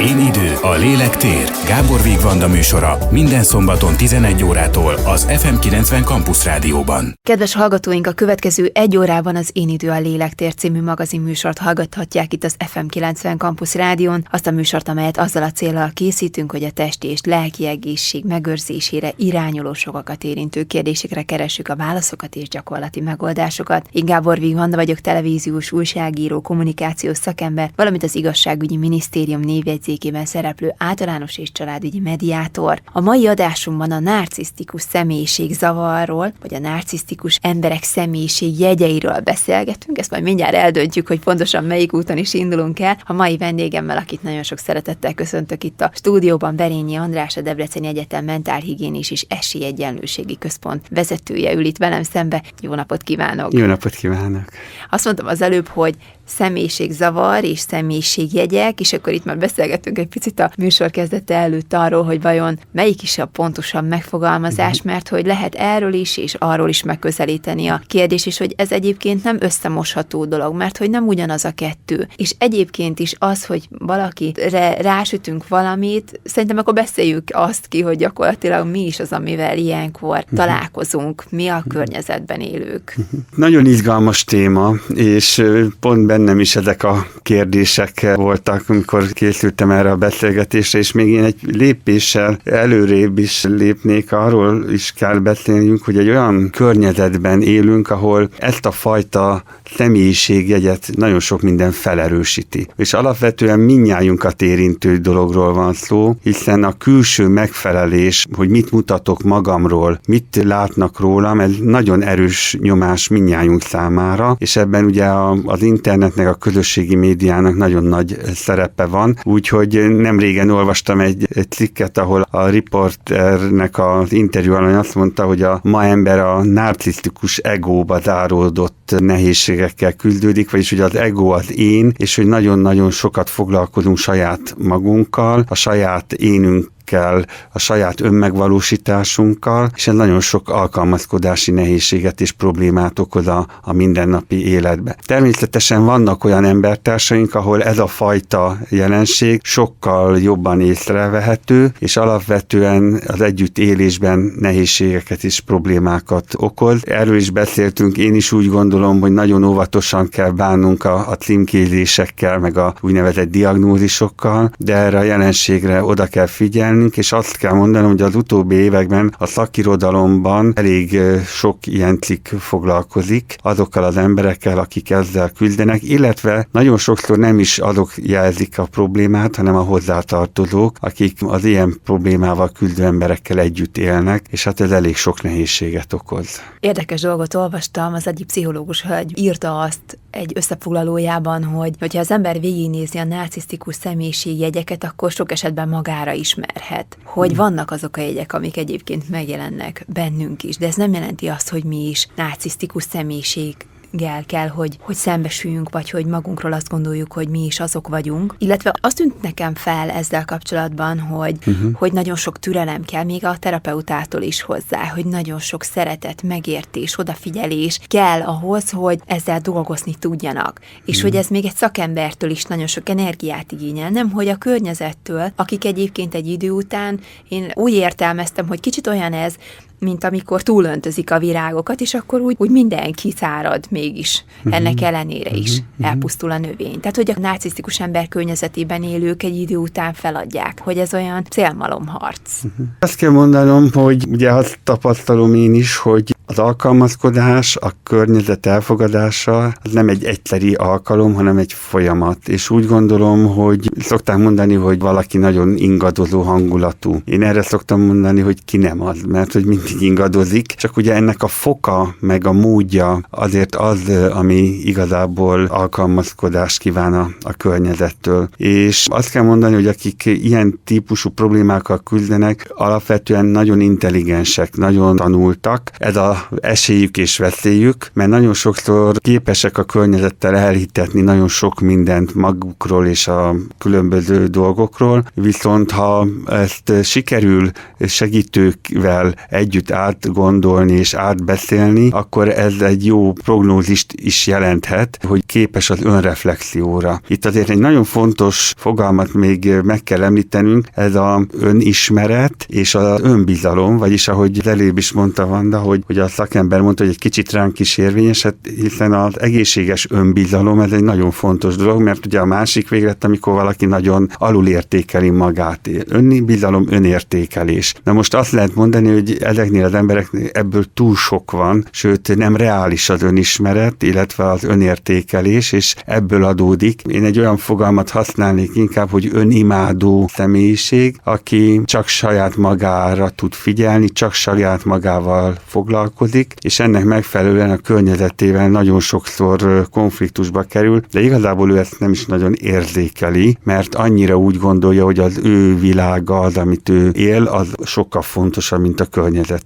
Én idő, a lélek tér. Gábor Vigvanda műsora minden szombaton 11 órától az FM90 Campus Rádióban. Kedves hallgatóink, a következő egy órában az Én idő, a lélek tér című magazin műsort hallgathatják itt az FM90 Campus Rádión, azt a műsort, amelyet azzal a célral készítünk, hogy a testi és lelki egészség megőrzésére irányuló sokakat érintő kérdésekre keressük a válaszokat és gyakorlati megoldásokat. Én Gábor Vigvanda vagyok, televíziós újságíró, kommunikációs szakember, valamint az igazságügyi minisztérium névjegy jegyzékében szereplő általános és családügyi mediátor. A mai adásunkban a narcisztikus személyiség zavarról, vagy a narcisztikus emberek személyiség jegyeiről beszélgetünk. Ezt majd mindjárt eldöntjük, hogy pontosan melyik úton is indulunk el. A mai vendégemmel, akit nagyon sok szeretettel köszöntök itt a stúdióban, Berényi András, a Debreceni Egyetem Mentálhigiénis és Esélyegyenlőségi Központ vezetője ül itt velem szembe. Jó napot kívánok! Jó napot kívánok! Azt mondtam az előbb, hogy személyiségzavar és személyiségjegyek, és akkor itt már beszélgetünk egy picit a műsor kezdete előtt arról, hogy vajon melyik is a pontosabb megfogalmazás, mhm. mert hogy lehet erről is és arról is megközelíteni a kérdés, és hogy ez egyébként nem összemosható dolog, mert hogy nem ugyanaz a kettő. És egyébként is az, hogy valakire rásütünk valamit, szerintem akkor beszéljük azt ki, hogy gyakorlatilag mi is az, amivel ilyenkor mhm. találkozunk, mi a mhm. környezetben élők. Nagyon izgalmas téma, és pont bennem is ezek a kérdések voltak, amikor készültem erre a beszélgetésre, és még én egy lépéssel előrébb is lépnék, arról is kell beszélnünk, hogy egy olyan környezetben élünk, ahol ezt a fajta személyiségjegyet nagyon sok minden felerősíti. És alapvetően minnyájunkat érintő dologról van szó, hiszen a külső megfelelés, hogy mit mutatok magamról, mit látnak rólam, ez nagyon erős nyomás minnyájunk számára, és ebben ugye az internet internetnek, a közösségi médiának nagyon nagy szerepe van, úgyhogy nem régen olvastam egy, egy cikket, ahol a riporternek az interjú alany azt mondta, hogy a ma ember a narcisztikus egóba záródott nehézségekkel küzdődik, vagyis hogy az ego az én, és hogy nagyon-nagyon sokat foglalkozunk saját magunkkal, a saját énünk kell a saját önmegvalósításunkkal, és ez nagyon sok alkalmazkodási nehézséget és problémát okoz a, a mindennapi életbe. Természetesen vannak olyan embertársaink, ahol ez a fajta jelenség sokkal jobban észrevehető, és alapvetően az együttélésben nehézségeket és problémákat okoz. Erről is beszéltünk, én is úgy gondolom, hogy nagyon óvatosan kell bánnunk a, a címkézésekkel, meg a úgynevezett diagnózisokkal, de erre a jelenségre oda kell figyelni, bennünk, és azt kell mondanom, hogy az utóbbi években a szakirodalomban elég sok ilyen cikk foglalkozik azokkal az emberekkel, akik ezzel küzdenek, illetve nagyon sokszor nem is azok jelzik a problémát, hanem a hozzátartozók, akik az ilyen problémával küzdő emberekkel együtt élnek, és hát ez elég sok nehézséget okoz. Érdekes dolgot olvastam, az egyik pszichológus hogy írta azt egy összefoglalójában, hogy hogyha az ember végignézi a narcisztikus személyiségjegyeket, akkor sok esetben magára ismer lehet, hogy vannak azok a jegyek, amik egyébként megjelennek bennünk is, de ez nem jelenti azt, hogy mi is narcisztikus személyiség gel kell, hogy, hogy szembesüljünk, vagy hogy magunkról azt gondoljuk, hogy mi is azok vagyunk. Illetve azt tűnt nekem fel ezzel kapcsolatban, hogy, uh-huh. hogy nagyon sok türelem kell, még a terapeutától is hozzá, hogy nagyon sok szeretet, megértés, odafigyelés kell ahhoz, hogy ezzel dolgozni tudjanak. És uh-huh. hogy ez még egy szakembertől is nagyon sok energiát igényel, nem hogy a környezettől, akik egyébként egy idő után, én úgy értelmeztem, hogy kicsit olyan ez, mint amikor túlöntözik a virágokat, és akkor úgy, úgy minden kiszárad mégis, uh-huh. ennek ellenére is uh-huh. elpusztul a növény. Tehát, hogy a narcisztikus ember környezetében élők egy idő után feladják, hogy ez olyan célmalomharc. Uh-huh. Azt kell mondanom, hogy ugye azt tapasztalom én is, hogy az alkalmazkodás, a környezet elfogadása az nem egy egyszeri alkalom, hanem egy folyamat. És úgy gondolom, hogy szokták mondani, hogy valaki nagyon ingadozó hangulatú. Én erre szoktam mondani, hogy ki nem az, mert hogy mindig ingadozik, csak ugye ennek a foka, meg a módja azért az, ami igazából alkalmazkodást kíván a, a környezettől. És azt kell mondani, hogy akik ilyen típusú problémákkal küzdenek, alapvetően nagyon intelligensek, nagyon tanultak. Ez a esélyük és veszélyük, mert nagyon sokszor képesek a környezettel elhitetni nagyon sok mindent magukról és a különböző dolgokról, viszont ha ezt sikerül segítőkvel együtt együtt átgondolni és átbeszélni, akkor ez egy jó prognózist is jelenthet, hogy képes az önreflexióra. Itt azért egy nagyon fontos fogalmat még meg kell említenünk, ez a önismeret és az önbizalom, vagyis ahogy előbb is mondta Vanda, hogy, hogy a szakember mondta, hogy egy kicsit ránk is érvényes, hát hiszen az egészséges önbizalom, ez egy nagyon fontos dolog, mert ugye a másik véglet, amikor valaki nagyon alulértékeli magát. Önbizalom, önértékelés. Na most azt lehet mondani, hogy ezeknél az embereknél ebből túl sok van, sőt nem reális az önismeret, illetve az önértékelés, és ebből adódik. Én egy olyan fogalmat használnék inkább, hogy önimádó személyiség, aki csak saját magára tud figyelni, csak saját magával foglalkozik, és ennek megfelelően a környezetével nagyon sokszor konfliktusba kerül, de igazából ő ezt nem is nagyon érzékeli, mert annyira úgy gondolja, hogy az ő világa, az, amit ő él, az sokkal fontosabb, mint a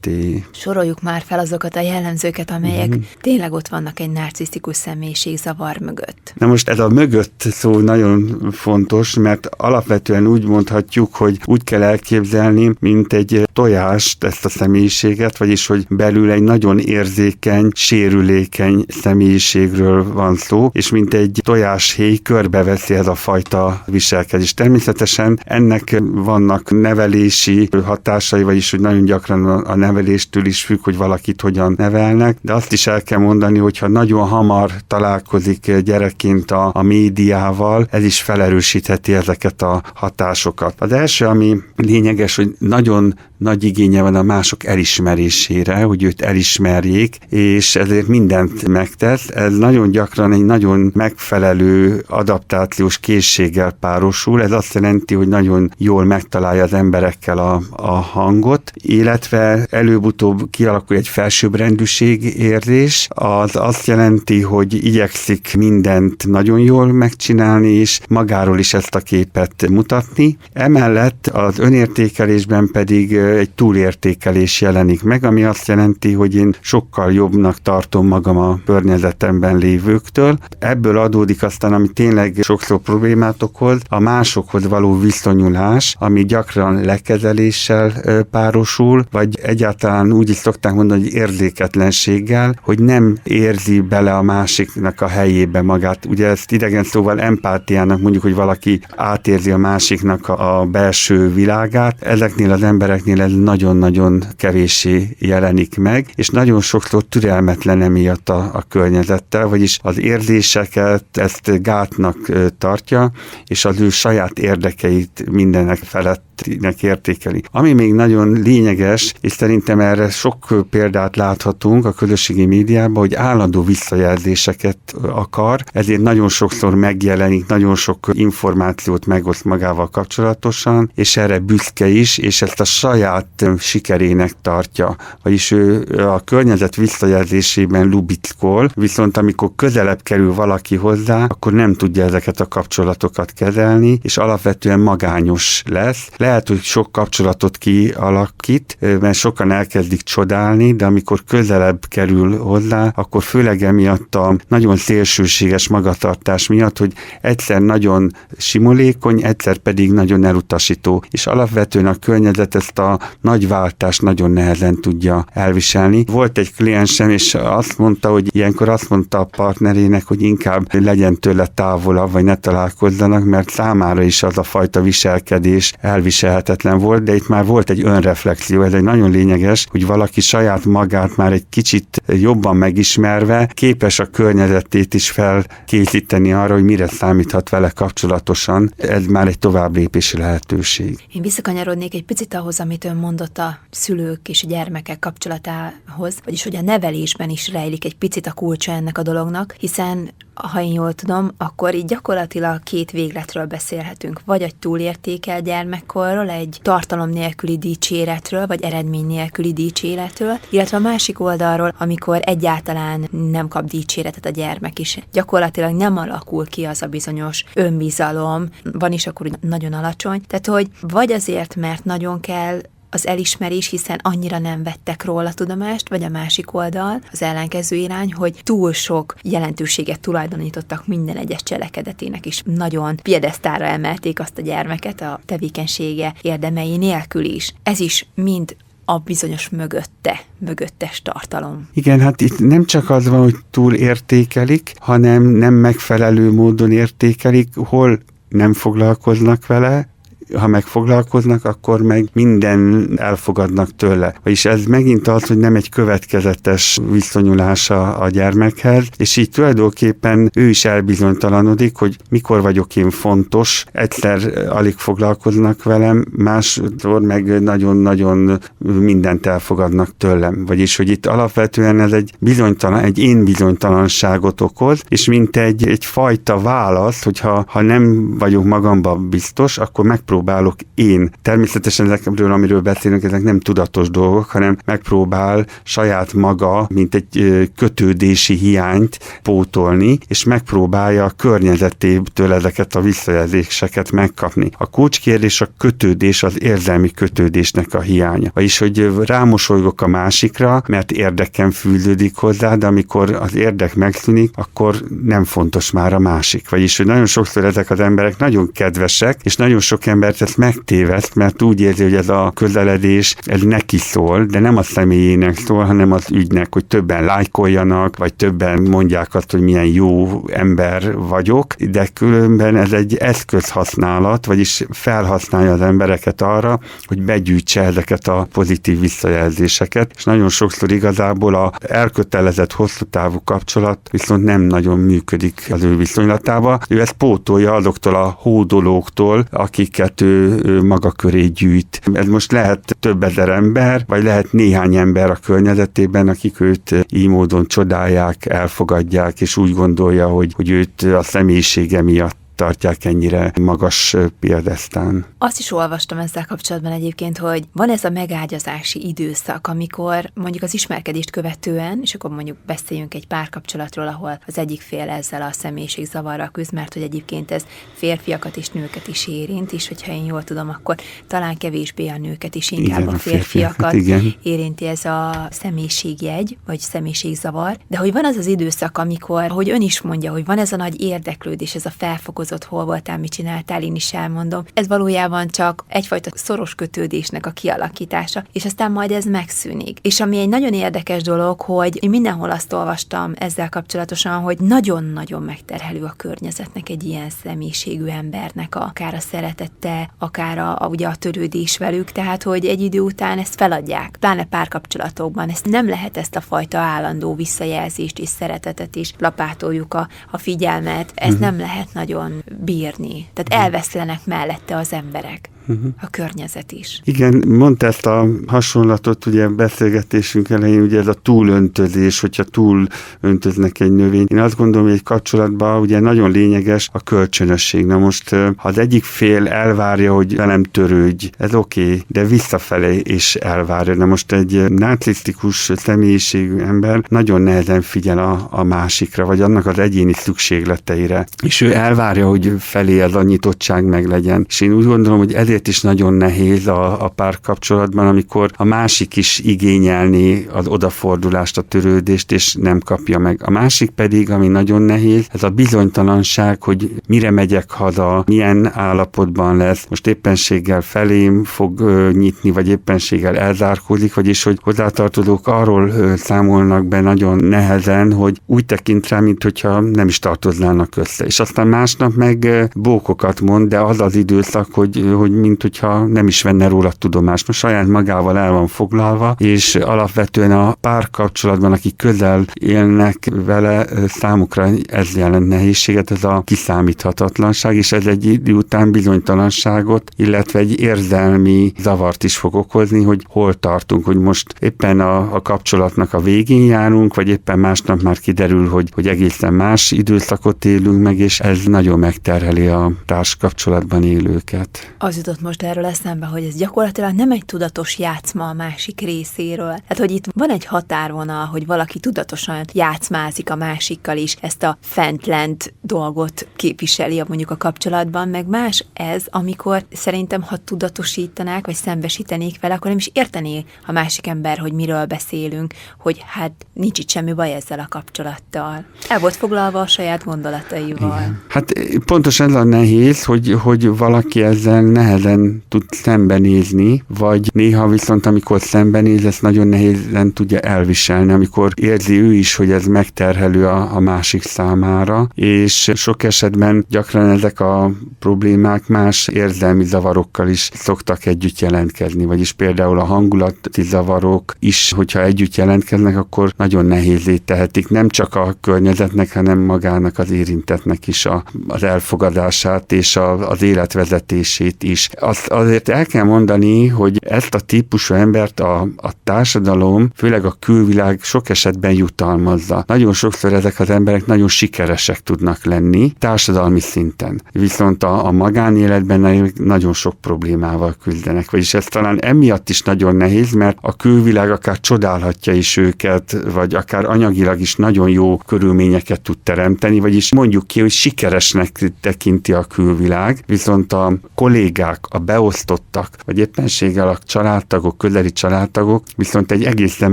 környezeté. Soroljuk már fel azokat a jellemzőket, amelyek mm-hmm. tényleg ott vannak egy narcisztikus személyiség zavar mögött. Na most ez a mögött szó nagyon fontos, mert alapvetően úgy mondhatjuk, hogy úgy kell elképzelni, mint egy tojást ezt a személyiséget, vagyis hogy belül egy nagyon érzékeny, sérülékeny személyiségről van szó, és mint egy tojáshéj körbeveszi ez a fajta viselkedés. Természetesen ennek vannak nevelési hatásai, vagyis hogy nagyon gyakran a neveléstől is függ, hogy valakit hogyan nevelnek, de azt is el kell mondani, hogyha nagyon hamar találkozik gyerekként a, a médiával, ez is felerősítheti ezeket a hatásokat. Az első, ami lényeges, hogy nagyon nagy igénye van a mások elismerésére, hogy őt elismerjék, és ezért mindent megtesz. Ez nagyon gyakran egy nagyon megfelelő adaptációs készséggel párosul. Ez azt jelenti, hogy nagyon jól megtalálja az emberekkel a, a hangot, illetve előbb-utóbb kialakul egy felsőbbrendűség érzés. Az azt jelenti, hogy igyekszik mindent nagyon jól megcsinálni, és magáról is ezt a képet mutatni. Emellett az önértékelésben pedig egy túlértékelés jelenik meg, ami azt jelenti, hogy én sokkal jobbnak tartom magam a környezetemben lévőktől. Ebből adódik aztán, ami tényleg sokszor problémát okoz, a másokhoz való viszonyulás, ami gyakran lekezeléssel párosul, vagy egyáltalán úgy is szokták mondani, hogy érzéketlenséggel, hogy nem érzi bele a másiknak a helyébe magát. Ugye ezt idegen szóval empátiának mondjuk, hogy valaki átérzi a másiknak a belső világát. Ezeknél az embereknél ez nagyon-nagyon kevéssé jelenik meg, és nagyon sokszor türelmetlen emiatt a, a környezettel, vagyis az érzéseket ezt gátnak tartja, és az ő saját érdekeit mindenek felett értékeli. Ami még nagyon lényeges, és szerintem erre sok példát láthatunk a közösségi médiában, hogy állandó visszajelzéseket akar, ezért nagyon sokszor megjelenik, nagyon sok információt megoszt magával kapcsolatosan, és erre büszke is, és ezt a saját sikerének tartja. Vagyis ő a környezet visszajelzésében lubickol, viszont amikor közelebb kerül valaki hozzá, akkor nem tudja ezeket a kapcsolatokat kezelni, és alapvetően magányos lesz. Lehet, hogy sok kapcsolatot kialakít, mert sokan elkezdik csodálni, de amikor közelebb kerül hozzá, akkor főleg emiatt a nagyon szélsőséges magatartás miatt, hogy egyszer nagyon simulékony, egyszer pedig nagyon elutasító. És alapvetően a környezet ezt a nagy váltást nagyon nehezen tudja elviselni. Volt egy kliensem, és azt mondta, hogy ilyenkor azt mondta a partnerének, hogy inkább legyen tőle távolabb, vagy ne találkozzanak, mert számára is az a fajta viselkedés elviselhetetlen volt, de itt már volt egy önreflexió, ez egy nagyon lényeges, hogy valaki saját magát már egy kicsit jobban megismerve képes a környezetét is felkészíteni arra, hogy mire számíthat vele kapcsolatosan. Ez már egy tovább lépési lehetőség. Én visszakanyarodnék egy picit ahhoz, amit ön mondott a szülők és a gyermekek kapcsolatához, vagyis hogy a nevelésben is rejlik egy picit a kulcsa ennek a dolognak, hiszen ha én jól tudom, akkor így gyakorlatilag két végletről beszélhetünk. Vagy egy túlértékel gyermekkorról, egy tartalom nélküli dicséretről, vagy eredmény nélküli dicséretről, illetve a másik oldalról, amikor egyáltalán nem kap dicséretet a gyermek is. Gyakorlatilag nem alakul ki az a bizonyos önbizalom, van is akkor nagyon alacsony. Tehát, hogy vagy azért, mert nagyon kell az elismerés, hiszen annyira nem vettek róla tudomást, vagy a másik oldal, az ellenkező irány, hogy túl sok jelentőséget tulajdonítottak minden egyes cselekedetének is. Nagyon piedesztára emelték azt a gyermeket a tevékenysége érdemei nélkül is. Ez is mind a bizonyos mögötte, mögöttes tartalom. Igen, hát itt nem csak az van, hogy túl értékelik, hanem nem megfelelő módon értékelik, hol nem foglalkoznak vele, ha megfoglalkoznak, akkor meg minden elfogadnak tőle. Vagyis ez megint az, hogy nem egy következetes viszonyulása a gyermekhez, és így tulajdonképpen ő is elbizonytalanodik, hogy mikor vagyok én fontos, egyszer alig foglalkoznak velem, másodszor meg nagyon-nagyon mindent elfogadnak tőlem. Vagyis, hogy itt alapvetően ez egy bizonytalan, egy én bizonytalanságot okoz, és mint egy, egy fajta válasz, hogyha ha nem vagyok magamban biztos, akkor megpróbálom megpróbálok én, természetesen ezekről, amiről beszélünk, ezek nem tudatos dolgok, hanem megpróbál saját maga, mint egy kötődési hiányt pótolni, és megpróbálja a környezetétől ezeket a visszajelzéseket megkapni. A kulcskérdés a kötődés, az érzelmi kötődésnek a hiánya. Vagyis, hogy rámosolygok a másikra, mert érdekem fűződik hozzá, de amikor az érdek megszűnik, akkor nem fontos már a másik. Vagyis, hogy nagyon sokszor ezek az emberek nagyon kedvesek, és nagyon sok ember mert ezt megtéveszt, mert úgy érzi, hogy ez a közeledés, ez neki szól, de nem a személyének szól, hanem az ügynek, hogy többen lájkoljanak, vagy többen mondják azt, hogy milyen jó ember vagyok, de különben ez egy eszközhasználat, vagyis felhasználja az embereket arra, hogy begyűjtse ezeket a pozitív visszajelzéseket, és nagyon sokszor igazából a elkötelezett hosszú távú kapcsolat viszont nem nagyon működik az ő viszonylatába. Ő ezt pótolja azoktól a hódolóktól, akiket ő maga köré gyűjt. Ez most lehet több ezer ember, vagy lehet néhány ember a környezetében, akik őt így módon csodálják, elfogadják, és úgy gondolja, hogy, hogy őt a személyisége miatt tartják ennyire magas példesztán. Azt is olvastam ezzel kapcsolatban egyébként, hogy van ez a megágyazási időszak, amikor mondjuk az ismerkedést követően, és akkor mondjuk beszéljünk egy párkapcsolatról, ahol az egyik fél ezzel a személyiségzavarral küzd, mert hogy egyébként ez férfiakat és nőket is érint, és hogyha én jól tudom, akkor talán kevésbé a nőket is, inkább igen, a férfiakat igen. érinti ez a személyiségjegy, vagy személyiségzavar, de hogy van az az időszak, amikor, hogy ön is mondja, hogy van ez a nagy érdeklődés, ez a felfokozott dolgozott, hol voltál, mit csináltál, én is elmondom. Ez valójában csak egyfajta szoros kötődésnek a kialakítása, és aztán majd ez megszűnik. És ami egy nagyon érdekes dolog, hogy én mindenhol azt olvastam ezzel kapcsolatosan, hogy nagyon-nagyon megterhelő a környezetnek egy ilyen személyiségű embernek, akár a szeretette, akár a, a, ugye a törődés velük, tehát hogy egy idő után ezt feladják, pláne párkapcsolatokban. Ezt nem lehet ezt a fajta állandó visszajelzést és szeretetet is lapátoljuk a, a figyelmet, ezt uh-huh. nem lehet nagyon bírni. Tehát elveszlenek mellette az emberek uh-huh. a környezet is. Igen, mondta ezt a hasonlatot, ugye beszélgetésünk elején, ugye ez a túlöntözés, hogyha túl öntöznek egy növény. Én azt gondolom, hogy egy kapcsolatban ugye nagyon lényeges a kölcsönösség. Na most, ha az egyik fél elvárja, hogy velem törődj, ez oké, okay, de visszafelé is elvárja. Na most egy narcisztikus személyiségű ember nagyon nehezen figyel a, a másikra, vagy annak az egyéni szükségleteire. És ő elvárja, hogy felé ez a nyitottság meg legyen. És én úgy gondolom, hogy ez ezért is nagyon nehéz a, a párkapcsolatban, amikor a másik is igényelni az odafordulást, a törődést, és nem kapja meg. A másik pedig, ami nagyon nehéz, ez a bizonytalanság, hogy mire megyek haza, milyen állapotban lesz, most éppenséggel felém fog ö, nyitni, vagy éppenséggel elzárkózik, vagyis hogy hozzátartozók arról ö, számolnak be nagyon nehezen, hogy úgy tekint rá, mint hogyha nem is tartoznának össze. És aztán másnap meg bókokat mond, de az az időszak, hogy, hogy mint hogyha nem is venne róla tudomást. Most saját magával el van foglalva, és alapvetően a párkapcsolatban, akik közel élnek vele, számukra ez jelent nehézséget, ez a kiszámíthatatlanság, és ez egy idő után bizonytalanságot, illetve egy érzelmi zavart is fog okozni, hogy hol tartunk, hogy most éppen a, a kapcsolatnak a végén járunk, vagy éppen másnap már kiderül, hogy, hogy egészen más időszakot élünk meg, és ez nagyon megterheli a társkapcsolatban élőket. Az jutott most erről eszembe, hogy ez gyakorlatilag nem egy tudatos játszma a másik részéről. Hát, hogy itt van egy határvonal, hogy valaki tudatosan játszmázik a másikkal is, ezt a fentlent dolgot képviseli a mondjuk a kapcsolatban, meg más ez, amikor szerintem, ha tudatosítanák, vagy szembesítenék vele, akkor nem is értené a másik ember, hogy miről beszélünk, hogy hát nincs itt semmi baj ezzel a kapcsolattal. El volt foglalva a saját gondolataival. Igen. Hát pontosan ez a nehéz, hogy, hogy valaki ezzel nehez nehezen tud szembenézni, vagy néha viszont amikor szembenéz, ezt nagyon nehézen tudja elviselni, amikor érzi ő is, hogy ez megterhelő a, a másik számára, és sok esetben gyakran ezek a problémák más érzelmi zavarokkal is szoktak együtt jelentkezni, vagyis például a hangulati zavarok is, hogyha együtt jelentkeznek, akkor nagyon nehézé tehetik nem csak a környezetnek, hanem magának az érintetnek is a, az elfogadását és a, az életvezetését is. Azt azért el kell mondani, hogy ezt a típusú embert a, a társadalom, főleg a külvilág sok esetben jutalmazza. Nagyon sokszor ezek az emberek nagyon sikeresek tudnak lenni társadalmi szinten. Viszont a, a magánéletben nagyon sok problémával küzdenek. Vagyis ez talán emiatt is nagyon nehéz, mert a külvilág akár csodálhatja is őket, vagy akár anyagilag is nagyon jó körülményeket tud teremteni, vagyis mondjuk ki, hogy sikeresnek tekinti a külvilág, viszont a kollégák, a beosztottak, vagy éppenséggel a családtagok, közeli családtagok viszont egy egészen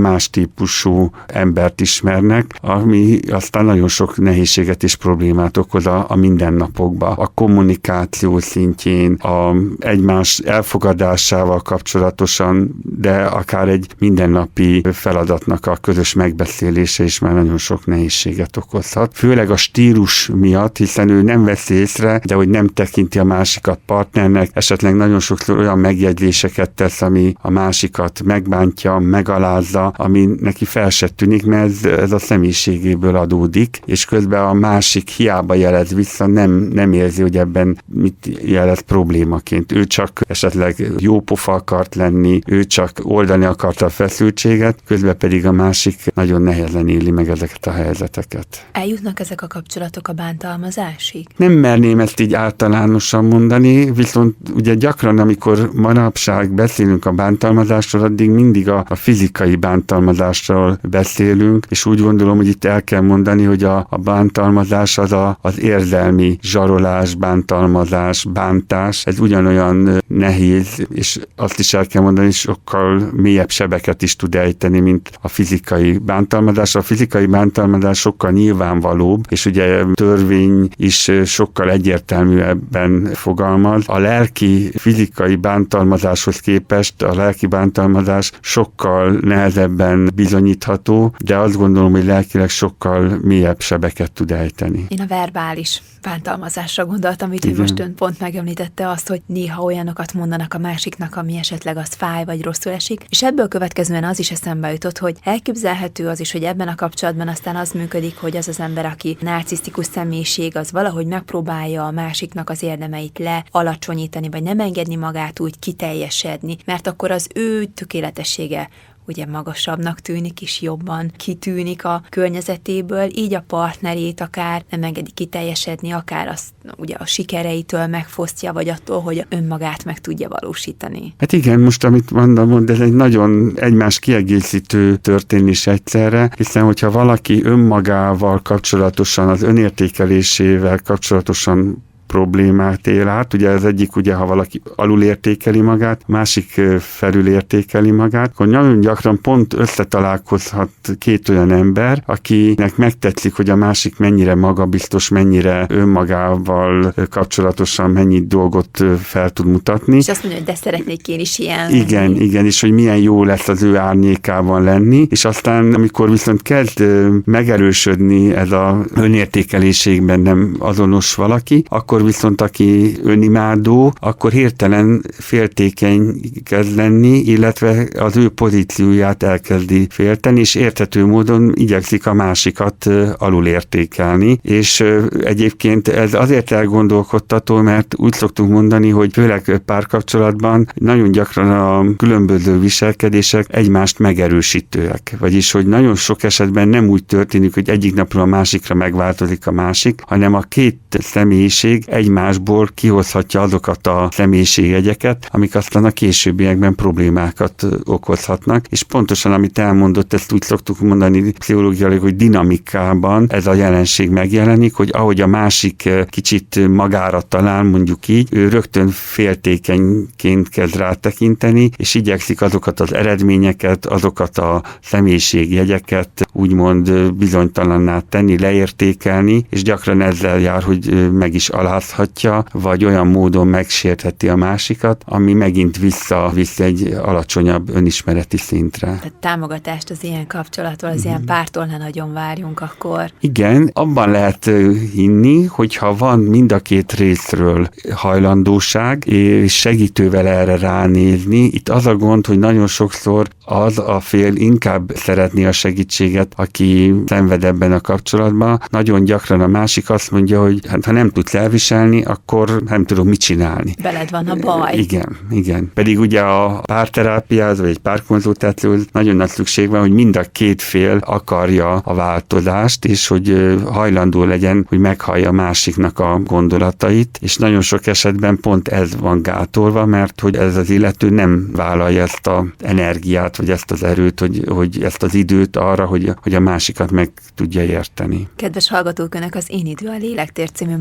más típusú embert ismernek, ami aztán nagyon sok nehézséget és problémát okoz a, a mindennapokba. A kommunikáció szintjén, a egymás elfogadásával kapcsolatosan, de akár egy mindennapi feladatnak a közös megbeszélése is már nagyon sok nehézséget okozhat. Főleg a stílus miatt, hiszen ő nem veszi észre, de hogy nem tekinti a másikat partnernek, esetleg nagyon sokszor olyan megjegyzéseket tesz, ami a másikat megbántja, megalázza, ami neki fel se tűnik, mert ez, ez a személyiségéből adódik, és közben a másik hiába jelez vissza, nem, nem érzi, hogy ebben mit jelez problémaként. Ő csak esetleg jó pofa akart lenni, ő csak oldani akarta a feszültséget, közben pedig a másik nagyon nehezen éli meg ezeket a helyzeteket. Eljutnak ezek a kapcsolatok a bántalmazásig? Nem merném ezt így általánosan mondani, viszont ugye gyakran, amikor manapság beszélünk a bántalmazásról, addig mindig a, a fizikai bántalmazásról beszélünk, és úgy gondolom, hogy itt el kell mondani, hogy a, a bántalmazás az a, az érzelmi zsarolás, bántalmazás, bántás, ez ugyanolyan nehéz, és azt is el kell mondani, hogy sokkal mélyebb sebeket is tud ejteni, mint a fizikai bántalmazás. A fizikai bántalmazás sokkal nyilvánvalóbb, és ugye törvény is sokkal egyértelműebben fogalmaz. A lelki, fizikai bántalmazáshoz képest a lelki bántalmazás sokkal nehezebben bizonyítható, de azt gondolom, hogy lelkileg sokkal mélyebb sebeket tud ejteni. Én a verbális bántalmazásra gondoltam, hogy most ön pont megemlítette azt, hogy néha olyanokat mondanak a másiknak, ami esetleg az fáj vagy rosszul esik, és ebből következően az is eszembe jutott, hogy elképzelhető az is, hogy ebben a kapcsolatban aztán az működik, hogy az az ember, aki narcisztikus személyiség, az valahogy megpróbálja a másiknak az érdemeit le alacsonyítani, vagy nem engedni magát úgy kiteljesedni, mert akkor az ő tökéletessége ugye magasabbnak tűnik és jobban kitűnik a környezetéből, így a partnerét akár nem engedi kiteljesedni, akár azt ugye a sikereitől megfosztja, vagy attól, hogy önmagát meg tudja valósítani. Hát igen, most amit mondom, de ez egy nagyon egymás kiegészítő történés egyszerre, hiszen hogyha valaki önmagával kapcsolatosan, az önértékelésével kapcsolatosan problémát él át. Ugye az egyik, ugye, ha valaki alulértékeli magát, másik felülértékeli magát, akkor nagyon gyakran pont összetalálkozhat két olyan ember, akinek megtetszik, hogy a másik mennyire magabiztos, mennyire önmagával kapcsolatosan mennyi dolgot fel tud mutatni. És azt mondja, hogy de szeretnék én is ilyen. Igen, igen, és hogy milyen jó lesz az ő árnyékában lenni, és aztán, amikor viszont kezd megerősödni ez a önértékeléségben nem azonos valaki, akkor akkor viszont aki önimádó, akkor hirtelen féltékeny kezd lenni, illetve az ő pozícióját elkezdi félteni, és érthető módon igyekszik a másikat alulértékelni, és egyébként ez azért elgondolkodtató, mert úgy szoktunk mondani, hogy főleg párkapcsolatban nagyon gyakran a különböző viselkedések egymást megerősítőek, vagyis hogy nagyon sok esetben nem úgy történik, hogy egyik napról a másikra megváltozik a másik, hanem a két személyiség egymásból kihozhatja azokat a személyiségjegyeket, amik aztán a későbbiekben problémákat okozhatnak, és pontosan amit elmondott, ezt úgy szoktuk mondani pszichológiailag, hogy dinamikában ez a jelenség megjelenik, hogy ahogy a másik kicsit magára talál, mondjuk így, ő rögtön féltékenyként kezd rátekinteni, és igyekszik azokat az eredményeket, azokat a személyiségjegyeket úgymond bizonytalanná tenni, leértékelni, és gyakran ezzel jár, hogy meg is alá megalázhatja, vagy olyan módon megsértheti a másikat, ami megint visszavisz egy alacsonyabb önismereti szintre. Tehát támogatást az ilyen kapcsolatról, az mm-hmm. ilyen pártól ne nagyon várjunk akkor. Igen, abban lehet hinni, hogyha van mind a két részről hajlandóság, és segítővel erre ránézni. Itt az a gond, hogy nagyon sokszor az a fél inkább szeretné a segítséget, aki szenved ebben a kapcsolatban. Nagyon gyakran a másik azt mondja, hogy hát, ha nem tudsz elviselni, akkor nem tudom mit csinálni. Veled van a baj. Igen, igen. Pedig ugye a párterápiához, vagy egy párkonzultációhoz nagyon nagy szükség van, hogy mind a két fél akarja a változást, és hogy hajlandó legyen, hogy meghallja a másiknak a gondolatait, és nagyon sok esetben pont ez van gátolva, mert hogy ez az illető nem vállalja ezt a energiát, vagy ezt az erőt, hogy, hogy ezt az időt arra, hogy, hogy a másikat meg tudja érteni. Kedves hallgatók, Önök az Én idő a Lélektér című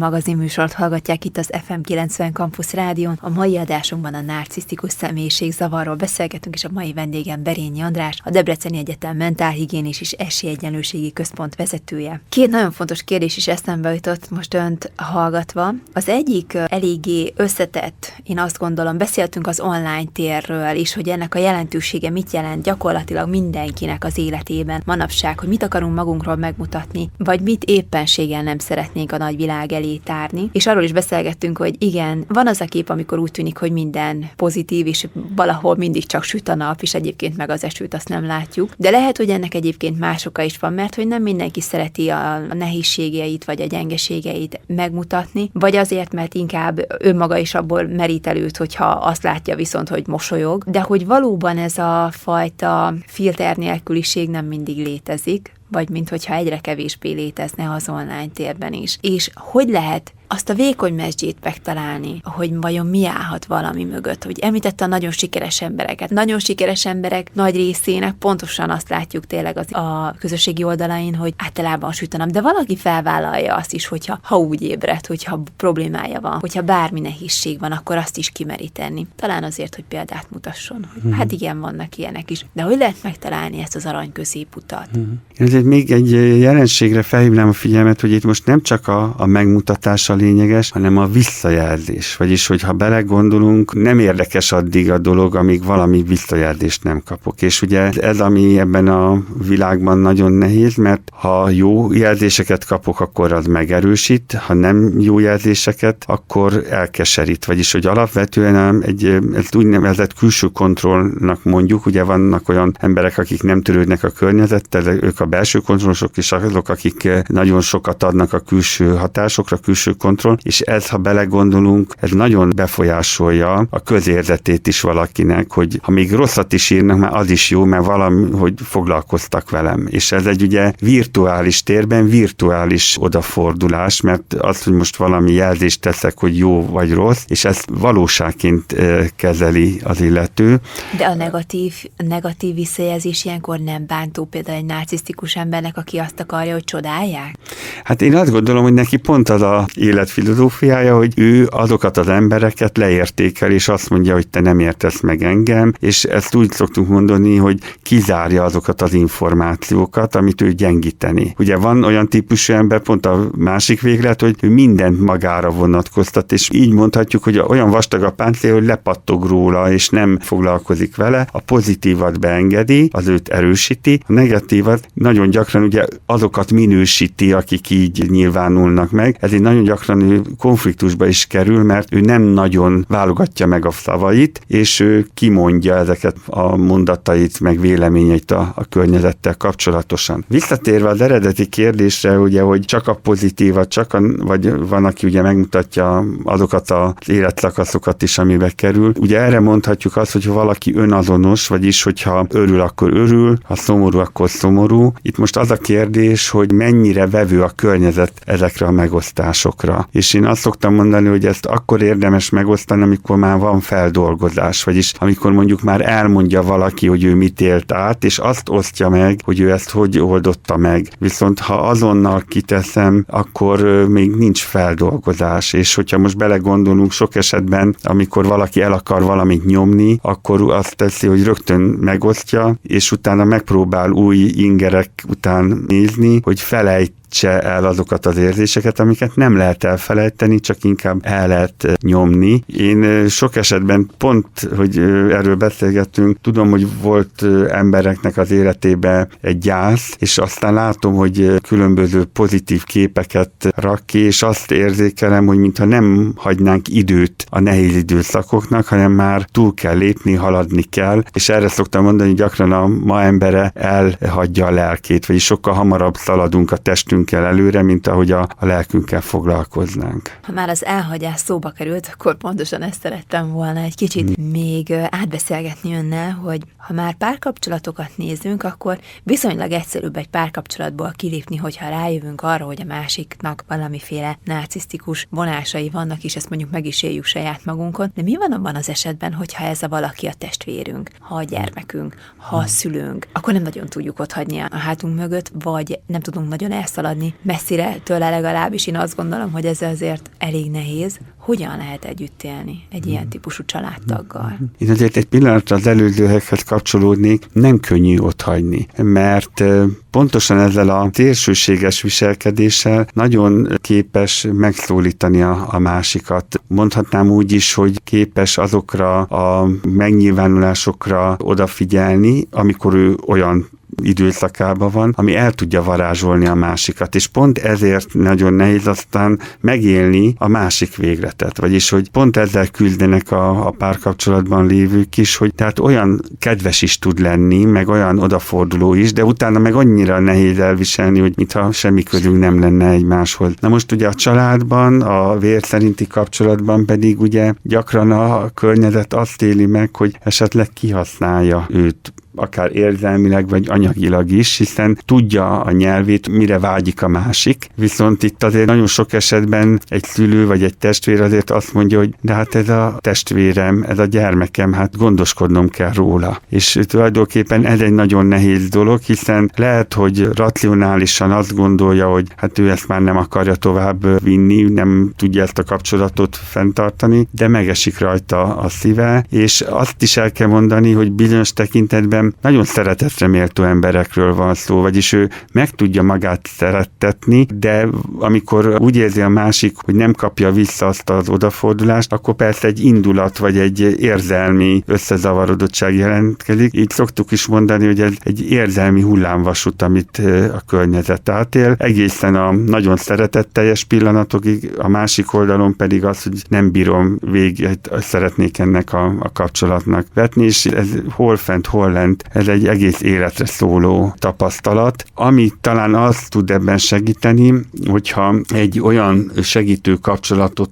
magazinműsort hallgatják itt az FM 90 Campus Rádión. A mai adásunkban a narcisztikus személyiség zavarról beszélgetünk, és a mai vendégem Berényi András, a Debreceni Egyetem mentálhigiénés és esélyegyenlőségi központ vezetője. Két nagyon fontos kérdés is eszembe jutott most önt hallgatva. Az egyik eléggé összetett, én azt gondolom, beszéltünk az online térről is, hogy ennek a jelentősége mit jelent gyakorlatilag mindenkinek az életében manapság, hogy mit akarunk magunkról megmutatni, vagy mit éppenséggel nem szeretnénk a nagy világ elé tárni. És arról is beszélgettünk, hogy igen, van az a kép, amikor úgy tűnik, hogy minden pozitív, és valahol mindig csak süt a nap, és egyébként meg az esőt azt nem látjuk. De lehet, hogy ennek egyébként más oka is van, mert hogy nem mindenki szereti a nehézségeit vagy a gyengeségeit megmutatni, vagy azért, mert inkább önmaga is abból merít előtt, hogyha azt látja viszont, hogy mosolyog, de hogy valóban ez a fajta filter nélküliség nem mindig létezik, vagy minthogyha egyre kevésbé létezne az online térben is. És hogy lehet azt a vékony mesdjét megtalálni, hogy vajon mi állhat valami mögött, hogy említette a nagyon sikeres embereket. Nagyon sikeres emberek nagy részének pontosan azt látjuk tényleg az, a közösségi oldalain, hogy általában süt a nap, de valaki felvállalja azt is, hogyha ha úgy ébred, hogyha problémája van, hogyha bármi nehézség van, akkor azt is kimeri tenni. Talán azért, hogy példát mutasson, hogy hmm. hát igen, vannak ilyenek is. De hogy lehet megtalálni ezt az arany középutat? Hmm. Ezért még egy jelenségre felhívnám a figyelmet, hogy itt most nem csak a, a megmutatással lényeges, hanem a visszajelzés. Vagyis, hogyha belegondolunk, nem érdekes addig a dolog, amíg valami visszajelzést nem kapok. És ugye ez, ami ebben a világban nagyon nehéz, mert ha jó jelzéseket kapok, akkor az megerősít, ha nem jó jelzéseket, akkor elkeserít. Vagyis, hogy alapvetően egy, ez úgynevezett külső kontrollnak mondjuk, ugye vannak olyan emberek, akik nem törődnek a környezettel, ők a belső kontrollosok, és azok, akik nagyon sokat adnak a külső hatásokra, külső kontroll, és ez, ha belegondolunk, ez nagyon befolyásolja a közérzetét is valakinek, hogy ha még rosszat is írnak, már az is jó, mert valami, hogy foglalkoztak velem. És ez egy ugye virtuális térben virtuális odafordulás, mert az, hogy most valami jelzést teszek, hogy jó vagy rossz, és ezt valóságként kezeli az illető. De a negatív, negatív visszajelzés ilyenkor nem bántó például egy narcisztikus embernek, aki azt akarja, hogy csodálják? Hát én azt gondolom, hogy neki pont az a életfilozófiája, hogy ő azokat az embereket leértékel, és azt mondja, hogy te nem értesz meg engem, és ezt úgy szoktunk mondani, hogy kizárja azokat az információkat, amit ő gyengíteni. Ugye van olyan típusú ember, pont a másik véglet, hogy ő mindent magára vonatkoztat, és így mondhatjuk, hogy olyan vastag a páncél, hogy lepattog róla, és nem foglalkozik vele, a pozitívat beengedi, az őt erősíti, a negatívat nagyon gyakran ugye azokat minősíti, akik így nyilvánulnak meg, ezért nagyon gyakran ő konfliktusba is kerül, mert ő nem nagyon válogatja meg a szavait, és ő kimondja ezeket a mondatait, meg véleményeit a, a környezettel kapcsolatosan. Visszatérve az eredeti kérdésre, ugye, hogy csak a pozitívat, csak a, vagy van, aki ugye megmutatja azokat az életszakaszokat is, amibe kerül. Ugye erre mondhatjuk azt, hogy valaki önazonos, vagyis hogyha örül, akkor örül, ha szomorú, akkor szomorú. Itt most az a kérdés, hogy mennyire vevő a környezet ezekre a megosztásokra. És én azt szoktam mondani, hogy ezt akkor érdemes megosztani, amikor már van feldolgozás, vagyis amikor mondjuk már elmondja valaki, hogy ő mit élt át, és azt osztja meg, hogy ő ezt hogy oldotta meg. Viszont ha azonnal kiteszem, akkor még nincs feldolgozás, és hogyha most belegondolunk sok esetben, amikor valaki el akar valamit nyomni, akkor azt teszi, hogy rögtön megosztja, és utána megpróbál új ingerek után nézni, hogy felejt veszítse el azokat az érzéseket, amiket nem lehet elfelejteni, csak inkább el lehet nyomni. Én sok esetben pont, hogy erről beszélgettünk, tudom, hogy volt embereknek az életébe egy gyász, és aztán látom, hogy különböző pozitív képeket rak ki, és azt érzékelem, hogy mintha nem hagynánk időt a nehéz időszakoknak, hanem már túl kell lépni, haladni kell, és erre szoktam mondani, hogy gyakran a ma embere elhagyja a lelkét, vagyis sokkal hamarabb szaladunk a testünkkel előre, mint ahogy a, a lelkünkkel foglalkoznánk. Ha már az elhagyás szóba került, akkor pontosan ezt szerettem volna egy kicsit hmm. még átbeszélgetni önnel, hogy ha már párkapcsolatokat nézünk, akkor viszonylag egyszerűbb egy párkapcsolatból kilépni, hogyha rájövünk arra, hogy a másiknak valamiféle narcisztikus vonásai vannak, és ezt mondjuk meg is éljük saját magunkon. De mi van abban az esetben, hogyha ez a valaki a testvérünk, ha a gyermekünk, ha a szülőnk, akkor nem nagyon tudjuk ott hagyni a hátunk mögött, vagy nem tudunk nagyon elszaladni messzire tőle legalábbis. Én azt gondolom, hogy ez azért elég nehéz. Hogyan lehet együtt élni egy ilyen típusú családtaggal? Én azért egy pillanatra az előzőhekhez kapcsolódnék, nem könnyű ott hagyni, mert pontosan ezzel a térsőséges viselkedéssel nagyon képes megszólítani a, a másikat. Mondhatnám úgy is, hogy képes azokra a megnyilvánulásokra odafigyelni, amikor ő olyan időszakában van, ami el tudja varázsolni a másikat, és pont ezért nagyon nehéz aztán megélni a másik végletet, vagyis hogy pont ezzel küzdenek a, a párkapcsolatban lévők is, hogy tehát olyan kedves is tud lenni, meg olyan odaforduló is, de utána meg annyira nehéz elviselni, hogy mintha semmi közünk nem lenne egymáshoz. Na most ugye a családban, a vér szerinti kapcsolatban pedig ugye gyakran a környezet azt éli meg, hogy esetleg kihasználja őt akár érzelmileg vagy anyagilag is, hiszen tudja a nyelvét, mire vágyik a másik. Viszont itt azért nagyon sok esetben egy szülő vagy egy testvér azért azt mondja, hogy de hát ez a testvérem, ez a gyermekem, hát gondoskodnom kell róla. És tulajdonképpen ez egy nagyon nehéz dolog, hiszen lehet, hogy racionálisan azt gondolja, hogy hát ő ezt már nem akarja tovább vinni, nem tudja ezt a kapcsolatot fenntartani, de megesik rajta a szíve, és azt is el kell mondani, hogy bizonyos tekintetben nagyon szeretetre méltó emberekről van szó, vagyis ő meg tudja magát szerettetni, de amikor úgy érzi a másik, hogy nem kapja vissza azt az odafordulást, akkor persze egy indulat vagy egy érzelmi összezavarodottság jelentkezik. Így szoktuk is mondani, hogy ez egy érzelmi hullámvasút, amit a környezet átél. Egészen a nagyon szeretetteljes pillanatokig, a másik oldalon pedig az, hogy nem bírom végig, szeretnék ennek a, a kapcsolatnak vetni, és ez hol fent, hol lent ez egy egész életre szóló tapasztalat, ami talán azt tud ebben segíteni, hogyha egy olyan segítő kapcsolatot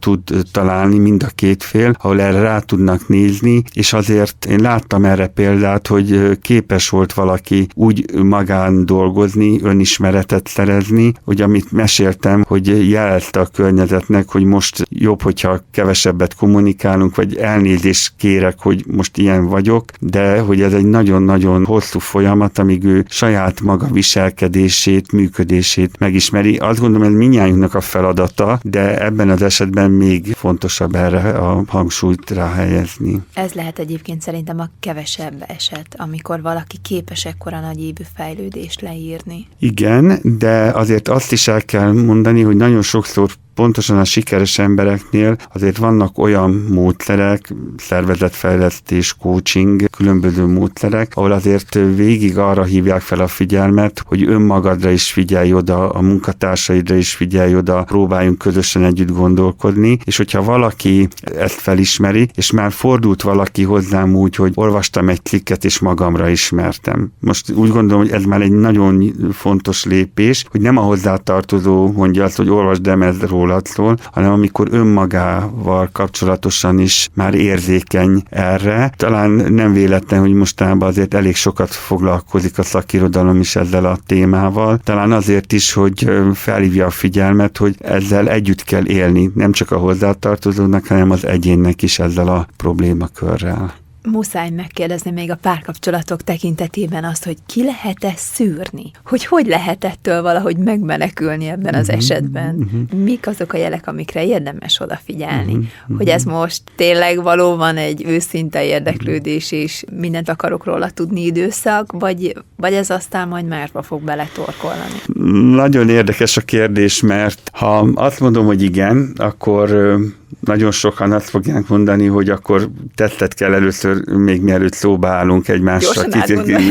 tud találni mind a két fél, ahol erre rá tudnak nézni, és azért én láttam erre példát, hogy képes volt valaki úgy magán dolgozni, önismeretet szerezni, hogy amit meséltem, hogy jelezte a környezetnek, hogy most jobb, hogyha kevesebbet kommunikálunk, vagy elnézést kérek, hogy most ilyen vagyok, de hogy ez egy nagyon-nagyon hosszú folyamat, amíg ő saját maga viselkedését, működését megismeri. Azt gondolom, ez minnyájunknak a feladata, de ebben az esetben még fontosabb erre a hangsúlyt ráhelyezni. Ez lehet egyébként szerintem a kevesebb eset, amikor valaki képes ekkora nagy évű fejlődést leírni. Igen, de azért azt is el kell mondani, hogy nagyon sokszor pontosan a sikeres embereknél azért vannak olyan módszerek, szervezetfejlesztés, coaching, különböző módszerek, ahol azért végig arra hívják fel a figyelmet, hogy önmagadra is figyelj oda, a munkatársaidra is figyelj oda, próbáljunk közösen együtt gondolkodni, és hogyha valaki ezt felismeri, és már fordult valaki hozzám úgy, hogy olvastam egy cikket, és magamra ismertem. Most úgy gondolom, hogy ez már egy nagyon fontos lépés, hogy nem a hozzátartozó mondja azt, hogy olvasd el ez róla, gyakorlatról, hanem amikor önmagával kapcsolatosan is már érzékeny erre. Talán nem véletlen, hogy mostanában azért elég sokat foglalkozik a szakirodalom is ezzel a témával. Talán azért is, hogy felhívja a figyelmet, hogy ezzel együtt kell élni, nem csak a hozzátartozónak, hanem az egyénnek is ezzel a problémakörrel. Muszáj megkérdezni még a párkapcsolatok tekintetében azt, hogy ki lehet-e szűrni? Hogy hogy lehet ettől valahogy megmenekülni ebben az uh-huh, esetben? Uh-huh. Mik azok a jelek, amikre érdemes odafigyelni? Uh-huh, hogy ez most tényleg valóban egy őszinte érdeklődés, és mindent akarok róla tudni időszak, vagy, vagy ez aztán majd másba fog beletorkolni? Nagyon érdekes a kérdés, mert ha azt mondom, hogy igen, akkor nagyon sokan azt fogják mondani, hogy akkor tettet kell először, még mielőtt szóba állunk egymással.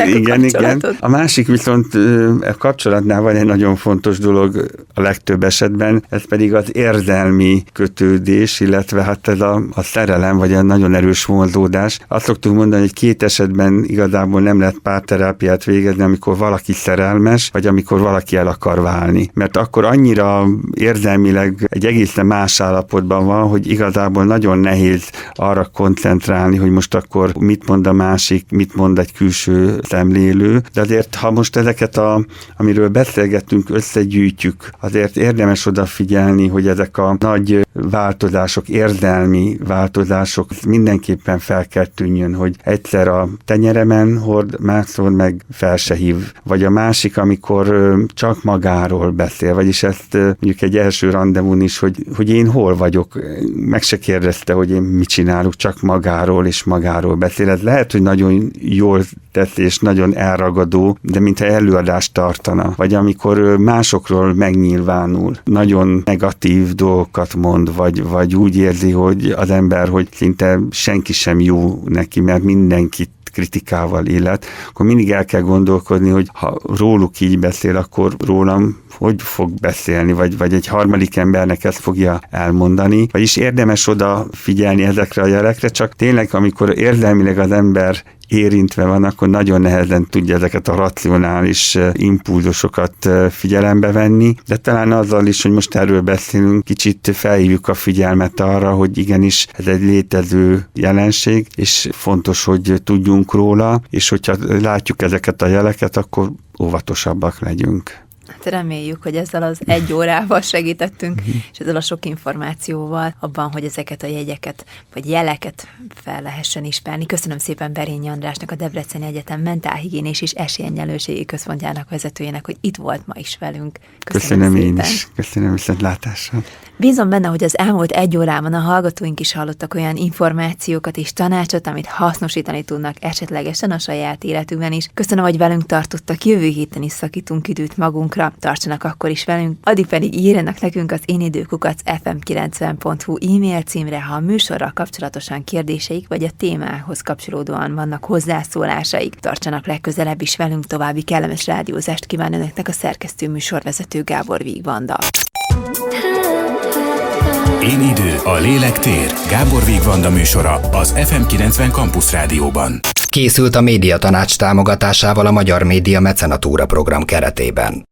Igen, igen. A másik viszont a kapcsolatnál van egy nagyon fontos dolog a legtöbb esetben, ez pedig az érzelmi kötődés, illetve hát ez a, a szerelem, vagy a nagyon erős vonzódás. Azt szoktuk mondani, hogy két esetben igazából nem lehet párterápiát végezni, amikor valaki szerelmes, vagy amikor valaki el akar válni. Mert akkor annyira érzelmileg egy egészen más állapotban van, hogy igazából nagyon nehéz arra koncentrálni, hogy most akkor mit mond a másik, mit mond egy külső szemlélő. De azért, ha most ezeket, a, amiről beszélgettünk, összegyűjtjük, azért érdemes odafigyelni, hogy ezek a nagy változások, érzelmi változások mindenképpen fel kell tűnjön, hogy egyszer a tenyeremen hord, másszor meg fel se hív. Vagy a másik, amikor csak magáról beszél, vagyis ezt mondjuk egy első rendezvún is, hogy, hogy én hol vagyok, meg se kérdezte, hogy én mit csinálok, csak magáról és magáról beszél. Ez lehet, hogy nagyon jól tesz és nagyon elragadó, de mintha előadást tartana. Vagy amikor másokról megnyilvánul, nagyon negatív dolgokat mond, vagy, vagy úgy érzi, hogy az ember, hogy szinte senki sem jó neki, mert mindenkit kritikával élet, akkor mindig el kell gondolkodni, hogy ha róluk így beszél, akkor rólam hogy fog beszélni, vagy, vagy egy harmadik embernek ezt fogja elmondani. Vagyis érdemes oda figyelni ezekre a jelekre, csak tényleg, amikor érzelmileg az ember érintve van, akkor nagyon nehezen tudja ezeket a racionális impulzusokat figyelembe venni, de talán azzal is, hogy most erről beszélünk, kicsit felhívjuk a figyelmet arra, hogy igenis ez egy létező jelenség, és fontos, hogy tudjunk róla, és hogyha látjuk ezeket a jeleket, akkor óvatosabbak legyünk. Hát reméljük, hogy ezzel az egy órával segítettünk, mhm. és ezzel a sok információval abban, hogy ezeket a jegyeket, vagy jeleket fel lehessen ismerni. Köszönöm szépen Berényi Andrásnak, a Debreceni Egyetem Mentálhigiénés és Esélyegyenlőségi Központjának vezetőjének, hogy itt volt ma is velünk. Köszönöm, Köszönöm én is. Köszönöm viszontlátásra. Bízom benne, hogy az elmúlt egy órában a hallgatóink is hallottak olyan információkat és tanácsot, amit hasznosítani tudnak esetlegesen a saját életükben is. Köszönöm, hogy velünk tartottak, jövő héten is szakítunk időt magunkra, tartsanak akkor is velünk, addig pedig írjanak nekünk az én időkukat fm90.hu e-mail címre, ha a műsorral kapcsolatosan kérdéseik vagy a témához kapcsolódóan vannak hozzászólásaik. Tartsanak legközelebb is velünk, további kellemes rádiózást kíván önöknek a szerkesztő műsorvezető Gábor Vígvanda. Én idő, a lélek tér. Gábor Vigvanda műsora az FM90 Campus Rádióban. Készült a médiatanács támogatásával a Magyar Média Mecenatúra program keretében.